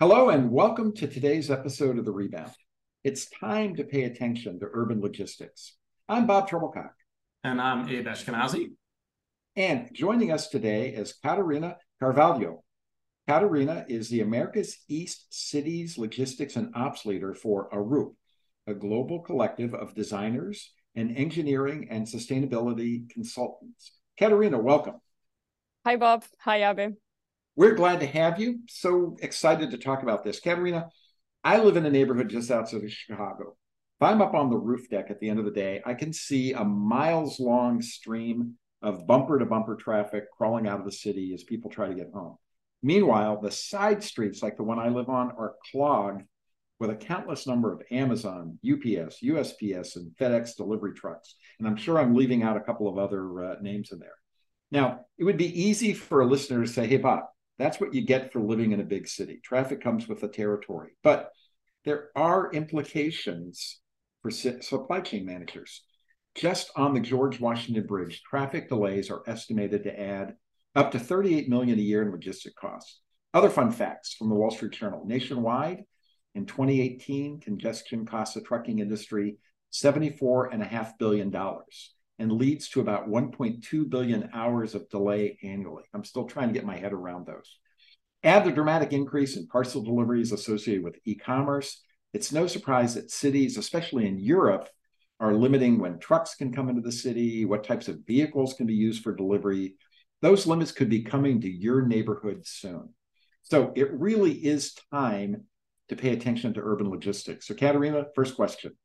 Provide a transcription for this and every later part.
Hello, and welcome to today's episode of The Rebound. It's time to pay attention to urban logistics. I'm Bob Trebilcock. And I'm Abe Eshkenazi. And joining us today is Catarina Carvalho. Catarina is the America's East Cities Logistics and Ops Leader for Arup, a global collective of designers and engineering and sustainability consultants. Catarina, welcome. Hi, Bob. Hi, Abe. We're glad to have you. So excited to talk about this. Catarina, I live in a neighborhood just outside of Chicago. If I'm up on the roof deck at the end of the day, I can see a miles long stream of bumper to bumper traffic crawling out of the city as people try to get home. Meanwhile, the side streets, like the one I live on, are clogged with a countless number of Amazon, UPS, USPS, and FedEx delivery trucks. And I'm sure I'm leaving out a couple of other uh, names in there. Now, it would be easy for a listener to say, hey, Bob, that's what you get for living in a big city. Traffic comes with the territory. But there are implications for supply chain managers. Just on the George Washington Bridge, traffic delays are estimated to add up to 38 million a year in logistic costs. Other fun facts from the Wall Street Journal. Nationwide, in 2018, congestion cost the trucking industry $74.5 billion and leads to about 1.2 billion hours of delay annually. I'm still trying to get my head around those. Add the dramatic increase in parcel deliveries associated with e commerce. It's no surprise that cities, especially in Europe, are limiting when trucks can come into the city, what types of vehicles can be used for delivery. Those limits could be coming to your neighborhood soon. So it really is time to pay attention to urban logistics. So, Catarina, first question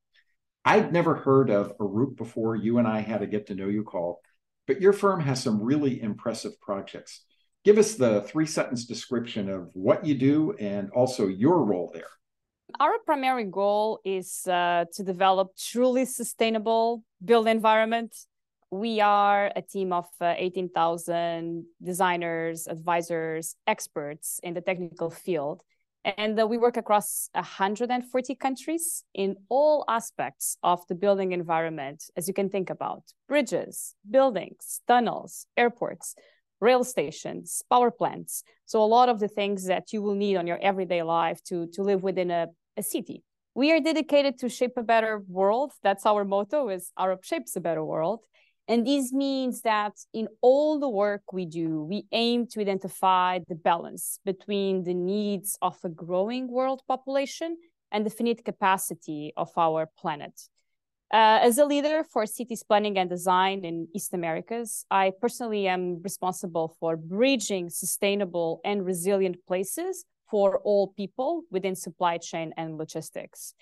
I'd never heard of Arup before you and I had a get to know you call, but your firm has some really impressive projects. Give us the three sentence description of what you do and also your role there. Our primary goal is uh, to develop truly sustainable built environment. We are a team of uh, 18,000 designers, advisors, experts in the technical field and uh, we work across 140 countries in all aspects of the building environment, as you can think about bridges, buildings, tunnels, airports, rail stations, power plants. So, a lot of the things that you will need on your everyday life to, to live within a, a city. We are dedicated to shape a better world. That's our motto is Arup shapes a better world. And this means that in all the work we do, we aim to identify the balance between the needs of a growing world population and the finite capacity of our planet. Uh, as a leader for cities planning and design in East Americas, I personally am responsible for bridging sustainable and resilient places for all people within supply chain and logistics.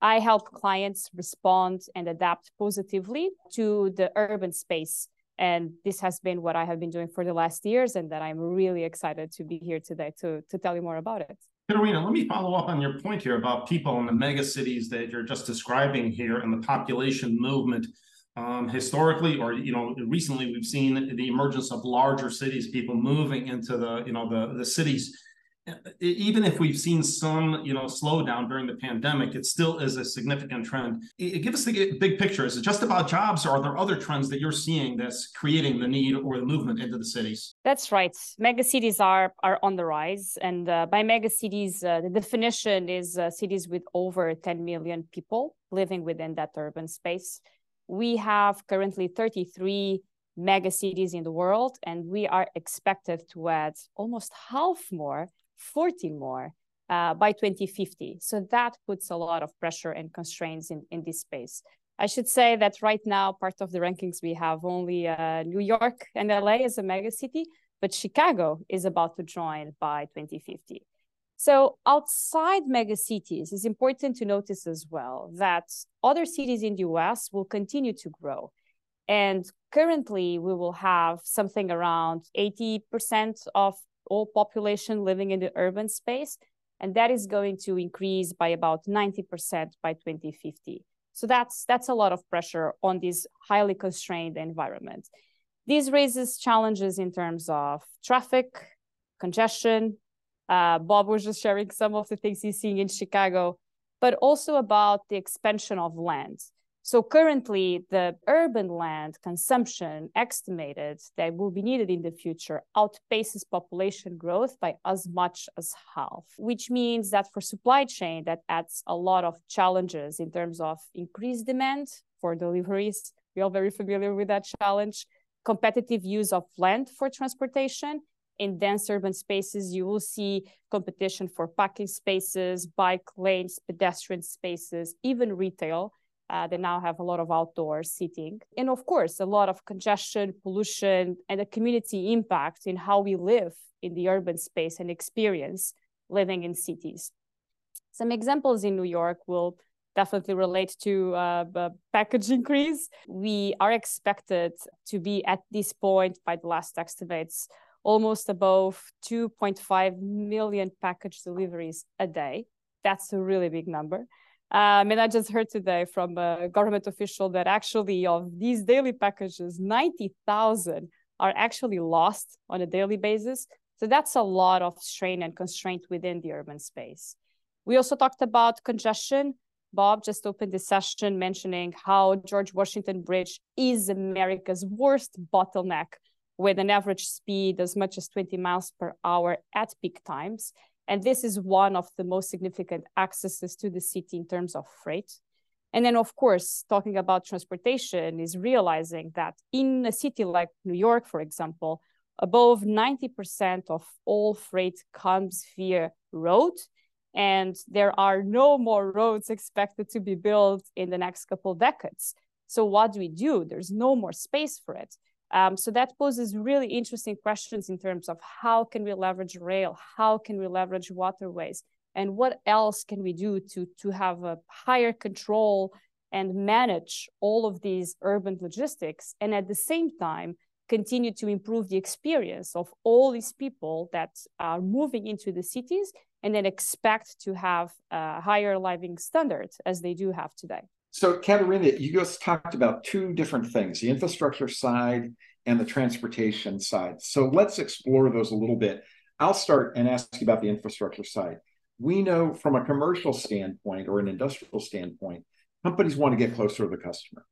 I help clients respond and adapt positively to the urban space. And this has been what I have been doing for the last years, and that I'm really excited to be here today to, to tell you more about it. Catarina, let me follow up on your point here about people in the mega cities that you're just describing here and the population movement. Um, historically, or you know, recently we've seen the emergence of larger cities, people moving into the you know the the cities even if we've seen some you know slowdown during the pandemic it still is a significant trend. It, give us the big picture. Is it just about jobs or are there other trends that you're seeing that's creating the need or the movement into the cities? That's right. Mega cities are are on the rise and uh, by mega cities uh, the definition is uh, cities with over 10 million people living within that urban space. We have currently 33 mega cities in the world and we are expected to add almost half more 40 more uh, by 2050. So that puts a lot of pressure and constraints in, in this space. I should say that right now, part of the rankings, we have only uh, New York and LA as a mega city, but Chicago is about to join by 2050. So outside mega cities, it's important to notice as well that other cities in the US will continue to grow. And Currently, we will have something around 80% of all population living in the urban space, and that is going to increase by about 90% by 2050. So that's that's a lot of pressure on this highly constrained environment. This raises challenges in terms of traffic, congestion. Uh, Bob was just sharing some of the things he's seeing in Chicago, but also about the expansion of land. So currently, the urban land consumption estimated that will be needed in the future outpaces population growth by as much as half, which means that for supply chain, that adds a lot of challenges in terms of increased demand for deliveries. We're very familiar with that challenge. Competitive use of land for transportation. In dense urban spaces, you will see competition for parking spaces, bike lanes, pedestrian spaces, even retail uh, they now have a lot of outdoor seating. And of course, a lot of congestion, pollution, and a community impact in how we live in the urban space and experience living in cities. Some examples in New York will definitely relate to uh, package increase. We are expected to be at this point by the last estimates almost above 2.5 million package deliveries a day. That's a really big number. Um, and I just heard today from a government official that actually of these daily packages, 90,000 are actually lost on a daily basis. So that's a lot of strain and constraint within the urban space. We also talked about congestion. Bob just opened the session mentioning how George Washington Bridge is America's worst bottleneck with an average speed as much as 20 miles per hour at peak times. And this is one of the most significant accesses to the city in terms of freight. And then, of course, talking about transportation is realizing that in a city like New York, for example, above 90% of all freight comes via road. And there are no more roads expected to be built in the next couple decades. So, what do we do? There's no more space for it. Um, so that poses really interesting questions in terms of how can we leverage rail, how can we leverage waterways, and what else can we do to, to have a higher control and manage all of these urban logistics, and at the same time, continue to improve the experience of all these people that are moving into the cities and then expect to have a higher living standards as they do have today. So, Catarina, you just talked about two different things the infrastructure side and the transportation side. So, let's explore those a little bit. I'll start and ask you about the infrastructure side. We know from a commercial standpoint or an industrial standpoint, companies want to get closer to the customer.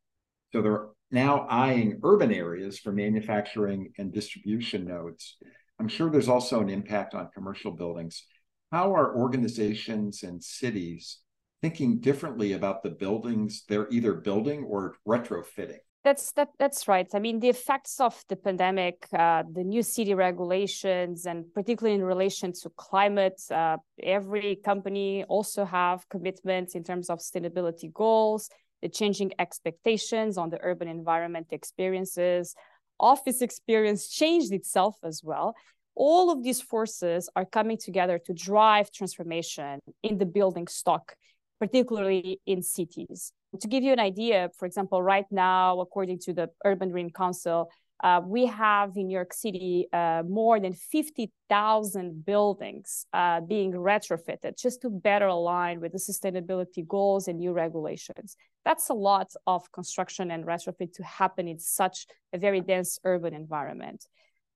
So, they're now eyeing urban areas for manufacturing and distribution nodes. I'm sure there's also an impact on commercial buildings. How are organizations and cities thinking differently about the buildings they're either building or retrofitting. That's that. That's right. I mean, the effects of the pandemic, uh, the new city regulations, and particularly in relation to climate, uh, every company also have commitments in terms of sustainability goals, the changing expectations on the urban environment experiences, office experience changed itself as well. All of these forces are coming together to drive transformation in the building stock particularly in cities. To give you an idea, for example, right now, according to the Urban Green Council, uh, we have in New York City uh, more than 50,000 buildings uh, being retrofitted just to better align with the sustainability goals and new regulations. That's a lot of construction and retrofit to happen in such a very dense urban environment.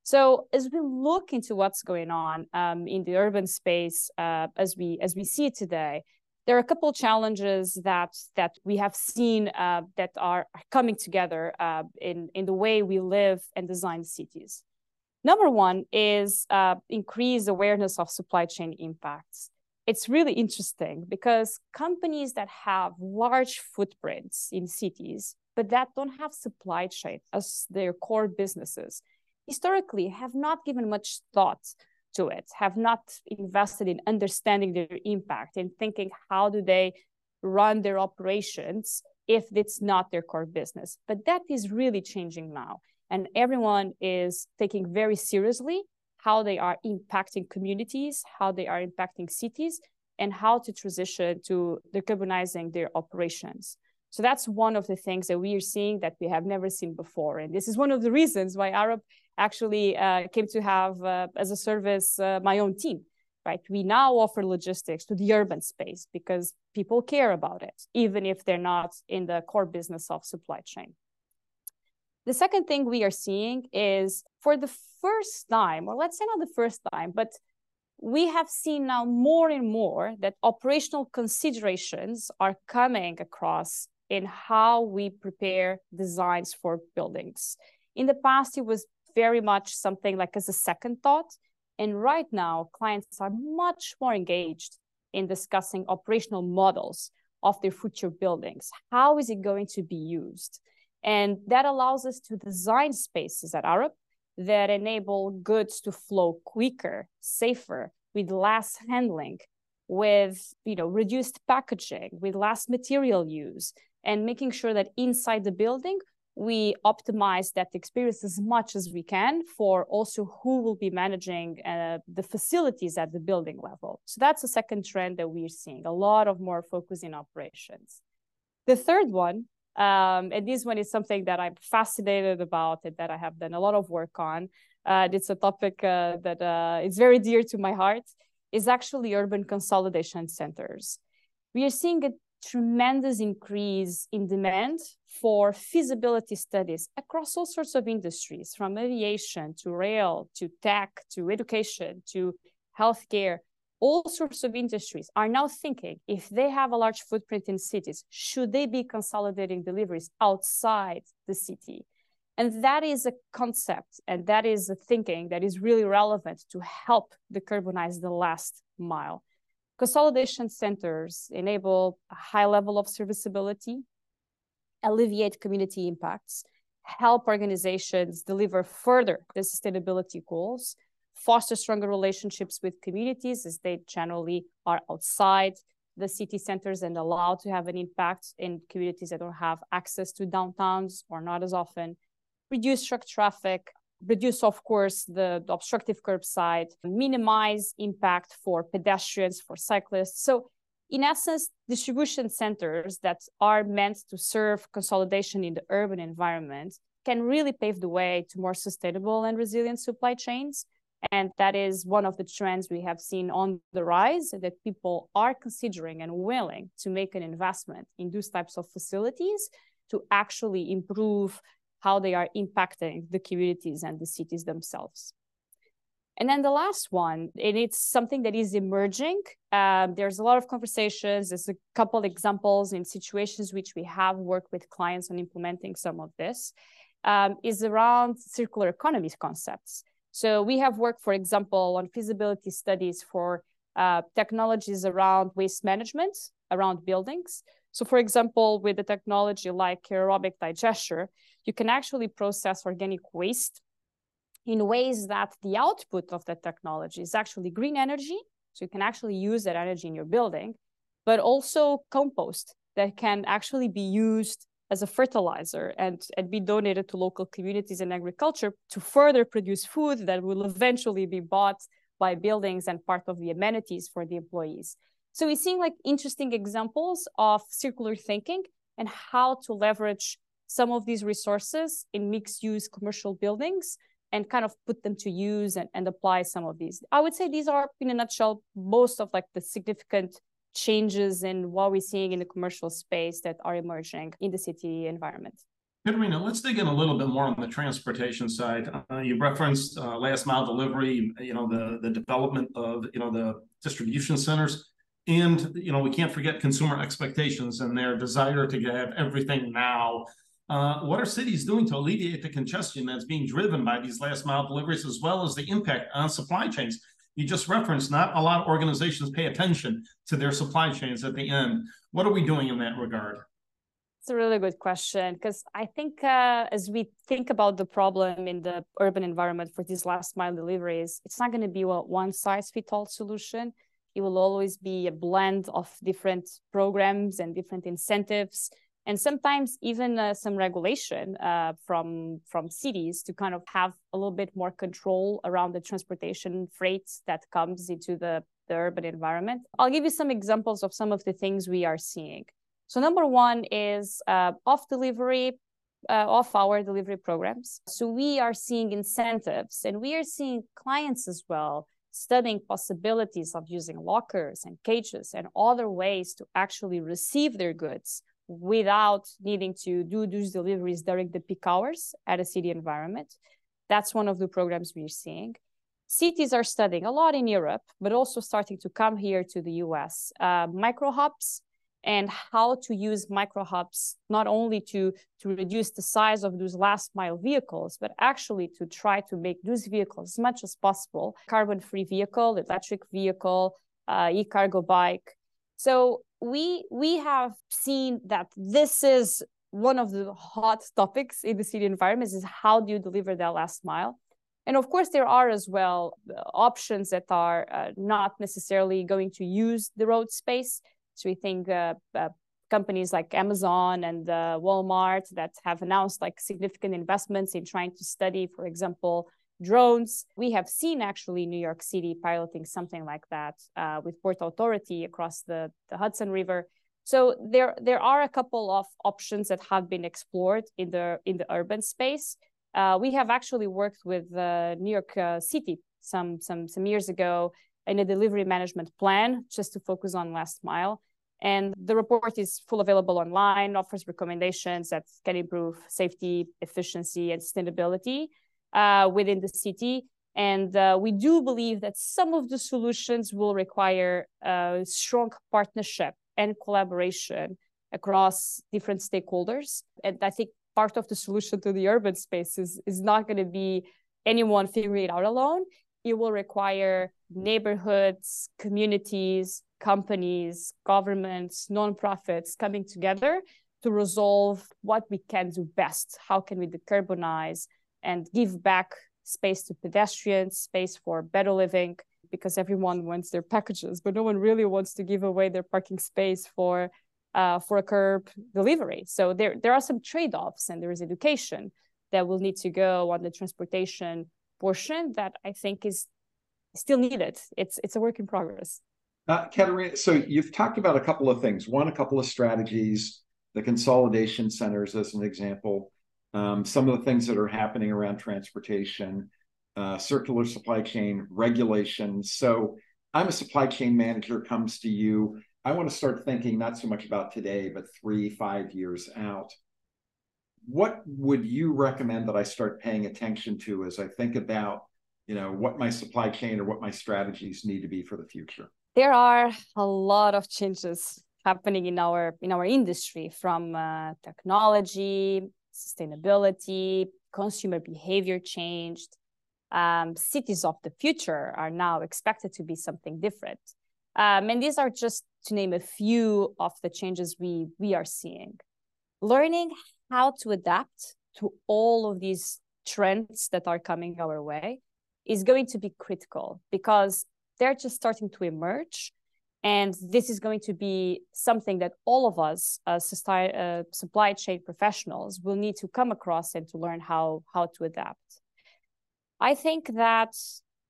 So as we look into what's going on um, in the urban space, uh, as we as we see it today, there are a couple challenges that that we have seen uh, that are coming together uh, in in the way we live and design cities. Number one is uh, increased awareness of supply chain impacts. It's really interesting because companies that have large footprints in cities, but that don't have supply chain as their core businesses, historically have not given much thought to it, have not invested in understanding their impact and thinking how do they run their operations if it's not their core business. But that is really changing now. And everyone is taking very seriously how they are impacting communities, how they are impacting cities, and how to transition to decarbonizing their operations. So that's one of the things that we are seeing that we have never seen before. And this is one of the reasons why Arup actually uh, came to have uh, as a service uh, my own team, right? We now offer logistics to the urban space because people care about it, even if they're not in the core business of supply chain. The second thing we are seeing is for the first time, or let's say not the first time, but we have seen now more and more that operational considerations are coming across in how we prepare designs for buildings. In the past, it was very much something like as a second thought. And right now, clients are much more engaged in discussing operational models of their future buildings. How is it going to be used? And that allows us to design spaces at Arup that enable goods to flow quicker, safer, with less handling, with you know reduced packaging, with less material use, and making sure that inside the building we optimize that experience as much as we can for also who will be managing uh, the facilities at the building level. So that's the second trend that we're seeing, a lot of more focus in operations. The third one um, and this one is something that I'm fascinated about and that I have done a lot of work on. Uh, it's a topic uh, that uh, is very dear to my heart. Is actually urban consolidation centers. We are seeing a tremendous increase in demand for feasibility studies across all sorts of industries, from aviation to rail to tech to education to healthcare all sorts of industries are now thinking if they have a large footprint in cities, should they be consolidating deliveries outside the city? And that is a concept and that is a thinking that is really relevant to help decarbonize the last mile. Consolidation centers enable a high level of serviceability, alleviate community impacts, help organizations deliver further the sustainability goals, foster stronger relationships with communities as they generally are outside the city centers and allowed to have an impact in communities that don't have access to downtowns or not as often, reduce truck traffic, reduce, of course, the, the obstructive curbside, minimize impact for pedestrians, for cyclists. So in essence, distribution centers that are meant to serve consolidation in the urban environment can really pave the way to more sustainable and resilient supply chains and that is one of the trends we have seen on the rise that people are considering and willing to make an investment in those types of facilities to actually improve how they are impacting the communities and the cities themselves. And then the last one, and it's something that is emerging. Um, there's a lot of conversations. There's a couple examples in situations which we have worked with clients on implementing some of this. Um, is around circular economy concepts. So we have worked, for example, on feasibility studies for uh, technologies around waste management, around buildings. So for example, with a technology like aerobic digester, you can actually process organic waste in ways that the output of that technology is actually green energy. So you can actually use that energy in your building, but also compost that can actually be used as a fertilizer and, and be donated to local communities and agriculture to further produce food that will eventually be bought by buildings and part of the amenities for the employees. So we're seeing like interesting examples of circular thinking and how to leverage some of these resources in mixed use commercial buildings and kind of put them to use and, and apply some of these. I would say these are in a nutshell most of like the significant changes in what we're seeing in the commercial space that are emerging in the city environment. Catarina, let's dig in a little bit more on the transportation side. Uh, you referenced uh, last mile delivery, you know, the, the development of, you know, the distribution centers. And, you know, we can't forget consumer expectations and their desire to have everything now. Uh, what are cities doing to alleviate the congestion that's being driven by these last mile deliveries, as well as the impact on supply chains? you just referenced not a lot of organizations pay attention to their supply chains at the end. What are we doing in that regard? It's a really good question because I think uh, as we think about the problem in the urban environment for these last mile deliveries, it's not going to be a one size fits all solution. It will always be a blend of different programs and different incentives and sometimes even uh, some regulation uh, from from cities to kind of have a little bit more control around the transportation freight that comes into the, the urban environment. I'll give you some examples of some of the things we are seeing. So number one is uh, off delivery, uh, off hour delivery programs. So we are seeing incentives and we are seeing clients as well studying possibilities of using lockers and cages and other ways to actually receive their goods without needing to do those deliveries during the peak hours at a city environment. That's one of the programs we're seeing. Cities are studying a lot in Europe, but also starting to come here to the US. Uh, micro hubs and how to use micro hubs not only to, to reduce the size of those last mile vehicles, but actually to try to make those vehicles as much as possible carbon free vehicle, electric vehicle, uh, e cargo bike. So we we have seen that this is one of the hot topics in the city environments is how do you deliver that last mile and of course there are as well uh, options that are uh, not necessarily going to use the road space so we think uh, uh, companies like amazon and uh, walmart that have announced like significant investments in trying to study for example drones. We have seen actually New York City piloting something like that uh, with Port Authority across the, the Hudson River. So there there are a couple of options that have been explored in the in the urban space. Uh, we have actually worked with uh, New York City some some some years ago in a delivery management plan just to focus on last mile. And the report is full available online, offers recommendations that can improve safety, efficiency, and sustainability uh, within the city. And uh, we do believe that some of the solutions will require a strong partnership and collaboration across different stakeholders. And I think part of the solution to the urban space is, is not going to be anyone figuring it out alone. It will require neighborhoods, communities, companies, governments, nonprofits coming together to resolve what we can do best. How can we decarbonize? and give back space to pedestrians, space for better living, because everyone wants their packages, but no one really wants to give away their parking space for uh, for a curb delivery. So there there are some trade-offs, and there is education that will need to go on the transportation portion that I think is still needed. It's it's a work in progress. Uh, Catarina, so you've talked about a couple of things. One, a couple of strategies, the consolidation centers as an example um, some of the things that are happening around transportation, uh, circular supply chain regulation. So I'm a supply chain manager, comes to you. I want to start thinking not so much about today, but three, five years out. What would you recommend that I start paying attention to as I think about, you know, what my supply chain or what my strategies need to be for the future? There are a lot of changes happening in our in our industry from uh, technology sustainability, consumer behavior changed. Um, cities of the future are now expected to be something different. Um, and these are just to name a few of the changes we, we are seeing. Learning how to adapt to all of these trends that are coming our way is going to be critical because they're just starting to emerge and this is going to be something that all of us as uh, supply chain professionals will need to come across and to learn how, how to adapt. I think that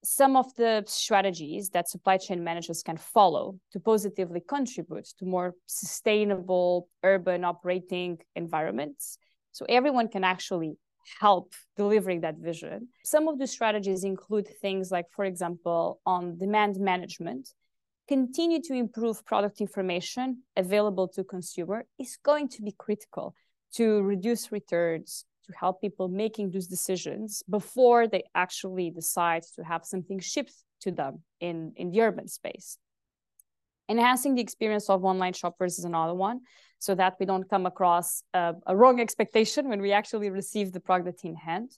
some of the strategies that supply chain managers can follow to positively contribute to more sustainable urban operating environments. So everyone can actually help delivering that vision. Some of the strategies include things like, for example, on demand management, continue to improve product information available to consumer is going to be critical to reduce returns to help people making those decisions before they actually decide to have something shipped to them in, in the urban space. Enhancing the experience of online shoppers is another one so that we don't come across a, a wrong expectation when we actually receive the product in hand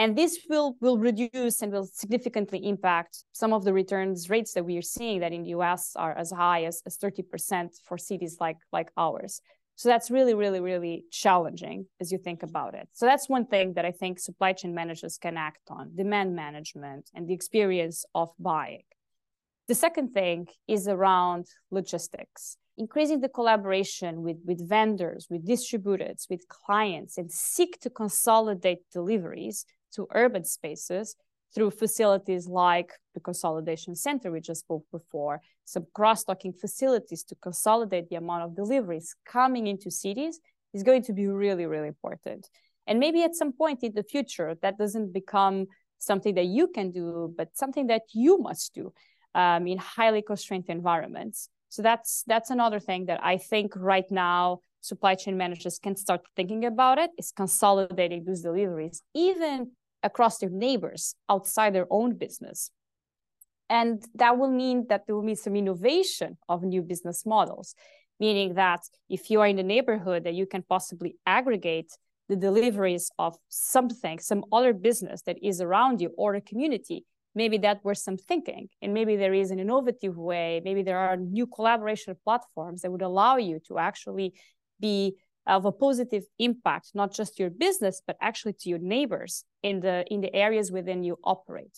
and this will, will reduce and will significantly impact some of the returns rates that we are seeing that in the US are as high as, as 30% for cities like, like ours. So that's really, really, really challenging as you think about it. So that's one thing that I think supply chain managers can act on demand management and the experience of buying. The second thing is around logistics, increasing the collaboration with, with vendors, with distributors, with clients, and seek to consolidate deliveries to urban spaces through facilities like the consolidation center we just spoke before, some cross-docking facilities to consolidate the amount of deliveries coming into cities is going to be really, really important. And maybe at some point in the future, that doesn't become something that you can do, but something that you must do um, in highly constrained environments. So that's that's another thing that I think right now supply chain managers can start thinking about it is consolidating those deliveries, even across their neighbors outside their own business. And that will mean that there will be some innovation of new business models, meaning that if you are in the neighborhood that you can possibly aggregate the deliveries of something, some other business that is around you or a community, maybe that was some thinking. And maybe there is an innovative way, maybe there are new collaboration platforms that would allow you to actually be of a positive impact, not just your business, but actually to your neighbors in the in the areas within you operate.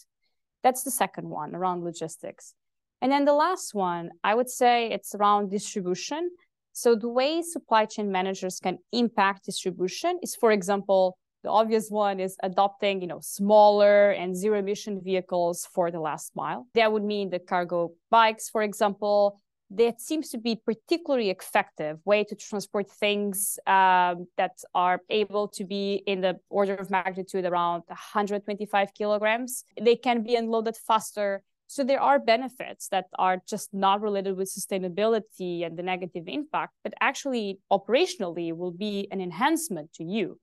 That's the second one around logistics. And then the last one, I would say it's around distribution. So the way supply chain managers can impact distribution is, for example, the obvious one is adopting, you know, smaller and zero emission vehicles for the last mile. That would mean the cargo bikes, for example, that seems to be particularly effective way to transport things um, that are able to be in the order of magnitude around 125 kilograms. They can be unloaded faster. So there are benefits that are just not related with sustainability and the negative impact, but actually operationally will be an enhancement to you.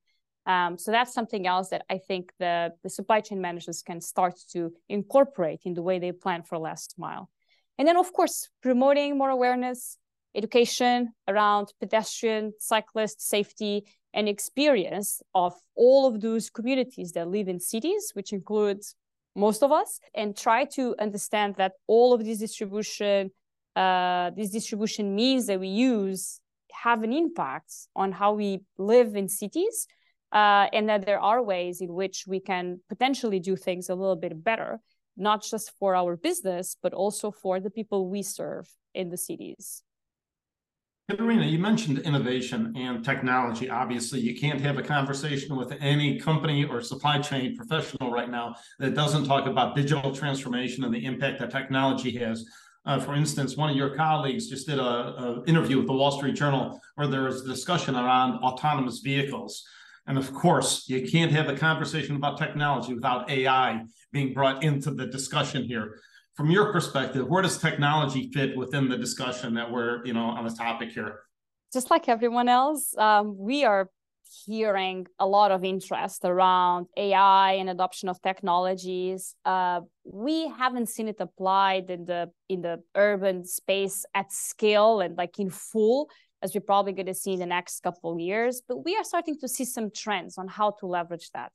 Um, so that's something else that I think the, the supply chain managers can start to incorporate in the way they plan for last mile. And then, of course, promoting more awareness, education around pedestrian, cyclist safety, and experience of all of those communities that live in cities, which includes most of us, and try to understand that all of this distribution, uh, this distribution means that we use have an impact on how we live in cities, uh, and that there are ways in which we can potentially do things a little bit better not just for our business, but also for the people we serve in the cities. Catarina, you mentioned innovation and technology. Obviously, you can't have a conversation with any company or supply chain professional right now that doesn't talk about digital transformation and the impact that technology has. Uh, for instance, one of your colleagues just did a, interview with the Wall Street Journal where there was a discussion around autonomous vehicles. And of course, you can't have a conversation about technology without AI being brought into the discussion here. From your perspective, where does technology fit within the discussion that we're, you know, on this topic here? Just like everyone else, um, we are hearing a lot of interest around AI and adoption of technologies. Uh, we haven't seen it applied in the in the urban space at scale and like in full, as we're probably going to see in the next couple of years. But we are starting to see some trends on how to leverage that.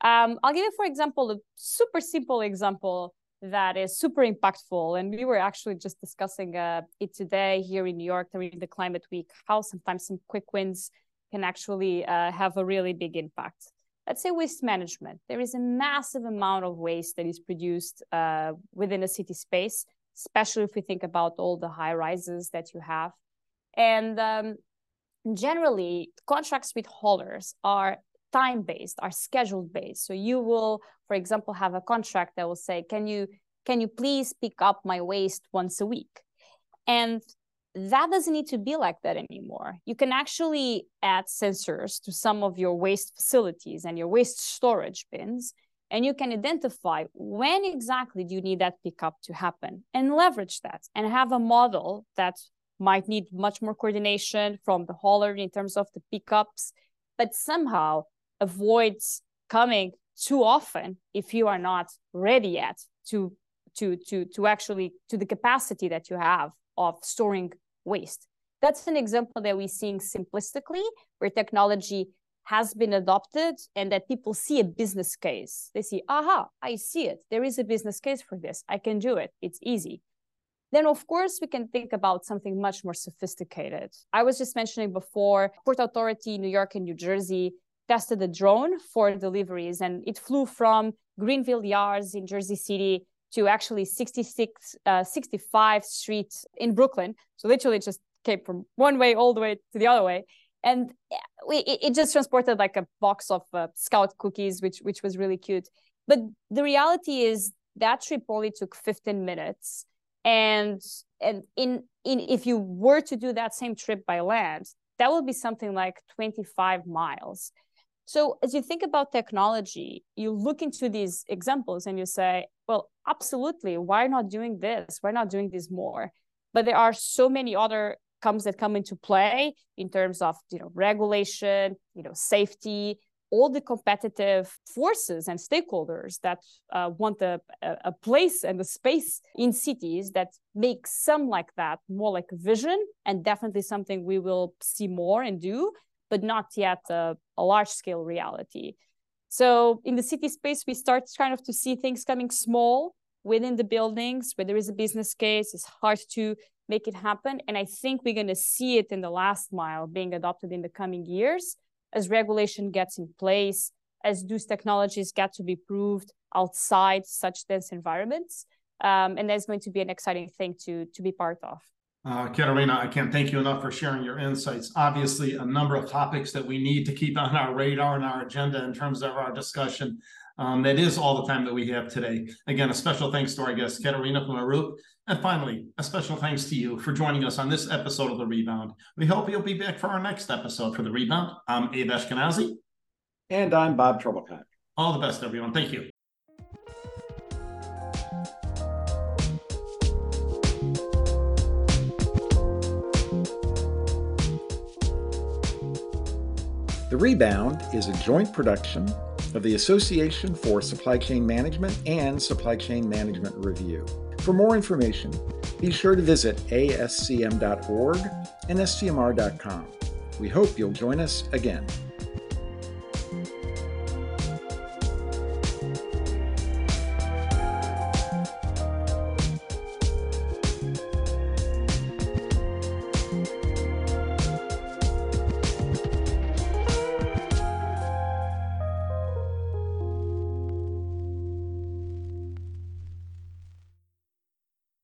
Um, I'll give you, for example, a super simple example that is super impactful. And we were actually just discussing uh, it today here in New York during the Climate Week, how sometimes some quick wins can actually uh, have a really big impact. Let's say waste management. There is a massive amount of waste that is produced uh, within a city space, especially if we think about all the high rises that you have. And um, generally, contracts with haulers are time based are scheduled based so you will for example have a contract that will say can you can you please pick up my waste once a week? And that doesn't need to be like that anymore. You can actually add sensors to some of your waste facilities and your waste storage bins and you can identify when exactly do you need that pickup to happen and leverage that and have a model that might need much more coordination from the hauler in terms of the pickups but somehow avoids coming too often if you are not ready yet to to to to actually to the capacity that you have of storing waste. That's an example that we're seeing simplistically where technology has been adopted and that people see a business case. They see aha i see it. There is a business case for this. I can do it. It's easy then of course we can think about something much more sophisticated i was just mentioning before port authority new york and new jersey tested a drone for deliveries and it flew from Greenville Yards in Jersey City to actually 66, uh, 65 Street in Brooklyn. So literally just came from one way all the way to the other way. And we, it just transported like a box of uh, scout cookies, which which was really cute. But the reality is that trip only took 15 minutes. And and in in if you were to do that same trip by land, that would be something like 25 miles. So as you think about technology, you look into these examples and you say, well, absolutely, why not doing this? Why not doing this more? But there are so many other comes that come into play in terms of you know regulation, you know safety, all the competitive forces and stakeholders that uh, want a, a place and a space in cities that make some like that more like a vision and definitely something we will see more and do but not yet a, a large scale reality. So in the city space we start kind of to see things coming small within the buildings where there is a business case. It's hard to make it happen. And i think we're going to see it in the last mile being adopted in the coming years as regulation gets in place, as those technologies get to be proved outside such dense environments. Um, and that's going to be an exciting thing to, to be part of. Uh, I can't thank you enough for sharing your insights. Obviously, a number of topics that we need to keep on our radar and our agenda in terms of our discussion. Um, that is all the time that we have today. Again, a special thanks to our guest, Catarina Plummer And finally, a special thanks to you for joining us on this episode of The Rebound. We hope you'll be back for our next episode for The Rebound. I'm Abe Eshkenazi. And I'm Bob Trebilcock. All the best, everyone. Thank you. The Rebound is a joint production of the Association for Supply Chain Management and Supply Chain Management Review. For more information, be sure to visit ascm.org and scmr.com. We hope you'll join us again.